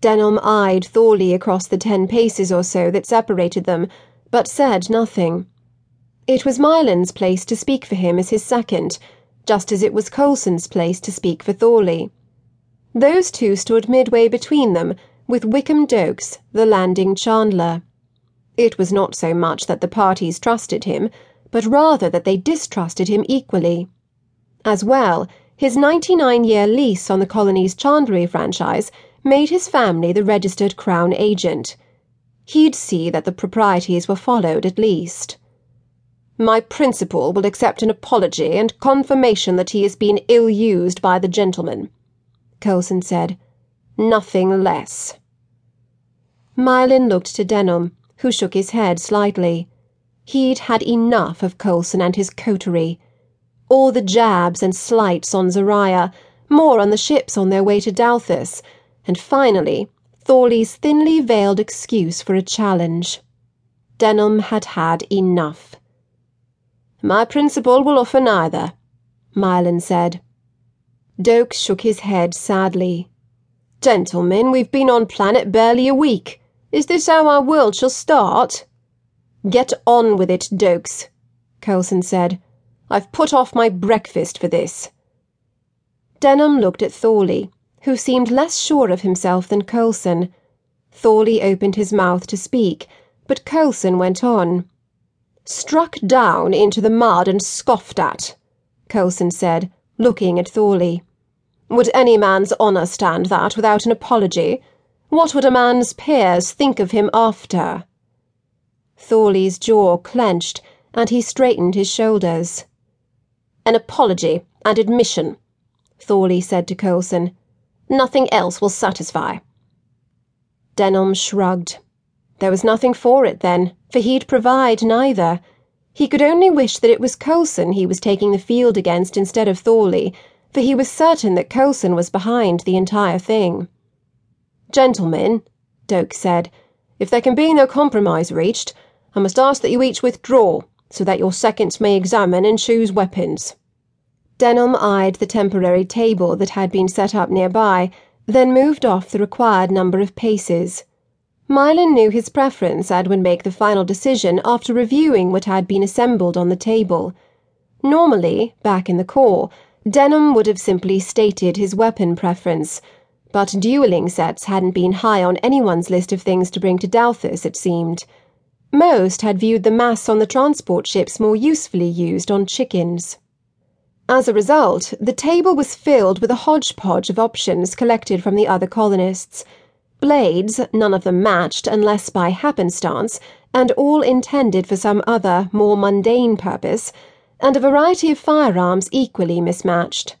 Denholm eyed Thorley across the ten paces or so that separated them, but said nothing. It was Mylan's place to speak for him as his second, just as it was Coulson's place to speak for Thorley. Those two stood midway between them, with Wickham Dokes, the landing chandler. It was not so much that the parties trusted him, but rather that they distrusted him equally. As well, his ninety nine year lease on the colony's chandlery franchise made his family the registered Crown agent. He'd see that the proprieties were followed at least. My principal will accept an apology and confirmation that he has been ill used by the gentleman, Coulson said. Nothing less. Mylan looked to Denholm, who shook his head slightly. He'd had enough of Coulson and his coterie. All the jabs and slights on Zariah, more on the ships on their way to Dalthus, and finally, Thorley's thinly veiled excuse for a challenge. Denholm had had enough. My principal will offer neither, Mylan said. Dokes shook his head sadly. Gentlemen, we've been on planet barely a week. Is this how our world shall start? Get on with it, Dokes, Coulson said. I've put off my breakfast for this. Denholm looked at Thorley, who seemed less sure of himself than Coulson. Thorley opened his mouth to speak, but Coulson went on. Struck down into the mud and scoffed at, Coulson said, looking at Thorley. Would any man's honour stand that without an apology? What would a man's peers think of him after? Thorley's jaw clenched, and he straightened his shoulders. An apology and admission, Thorley said to Coulson. Nothing else will satisfy. Denholm shrugged. There was nothing for it, then, for he'd provide neither. He could only wish that it was Coulson he was taking the field against instead of Thorley, for he was certain that Coulson was behind the entire thing. Gentlemen, Doak said, if there can be no compromise reached, I must ask that you each withdraw, so that your seconds may examine and choose weapons. Denholm eyed the temporary table that had been set up nearby, then moved off the required number of paces. Mylan knew his preference and would make the final decision after reviewing what had been assembled on the table. Normally, back in the Corps, Denholm would have simply stated his weapon preference, but dueling sets hadn't been high on anyone's list of things to bring to Dalthus, it seemed. Most had viewed the mass on the transport ships more usefully used on chickens. As a result, the table was filled with a hodgepodge of options collected from the other colonists blades, none of them matched unless by happenstance, and all intended for some other, more mundane purpose, and a variety of firearms equally mismatched.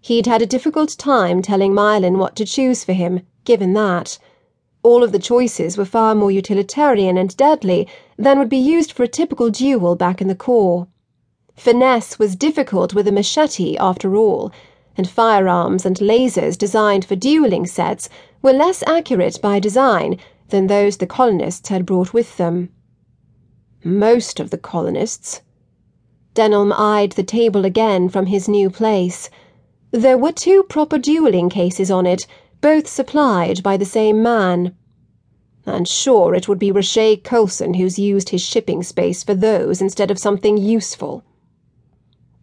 He'd had a difficult time telling Mylan what to choose for him, given that. All of the choices were far more utilitarian and deadly than would be used for a typical duel back in the Corps. Finesse was difficult with a machete, after all, and firearms and lasers designed for dueling sets were less accurate by design than those the colonists had brought with them. Most of the colonists. Denholm eyed the table again from his new place. There were two proper dueling cases on it, both supplied by the same man. And sure it would be Richey Coulson who's used his shipping space for those instead of something useful.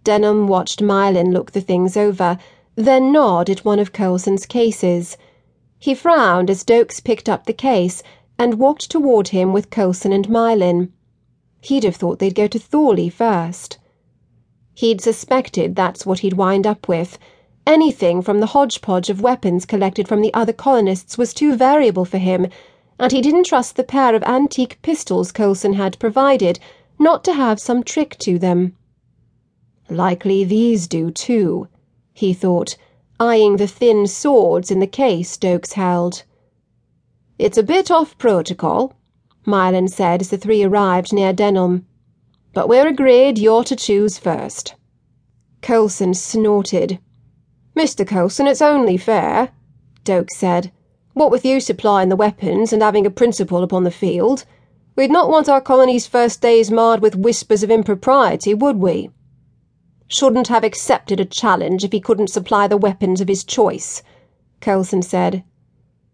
Denholm watched Mylan look the things over, then nod at one of Coulson's cases. He frowned as Dokes picked up the case and walked toward him with Coulson and Mylan. He'd have thought they'd go to Thorley first. He'd suspected that's what he'd wind up with. Anything from the hodgepodge of weapons collected from the other colonists was too variable for him, and he didn't trust the pair of antique pistols Coulson had provided not to have some trick to them. Likely these do, too, he thought, eyeing the thin swords in the case Dokes held. It's a bit off protocol, Mylan said as the three arrived near Denholm. But we're agreed you're to choose first. Coulson snorted. Mr. Coulson, it's only fair, Dokes said. What with you supplying the weapons and having a principal upon the field, we'd not want our colony's first days marred with whispers of impropriety, would we? Shouldn't have accepted a challenge if he couldn't supply the weapons of his choice, Coulson said,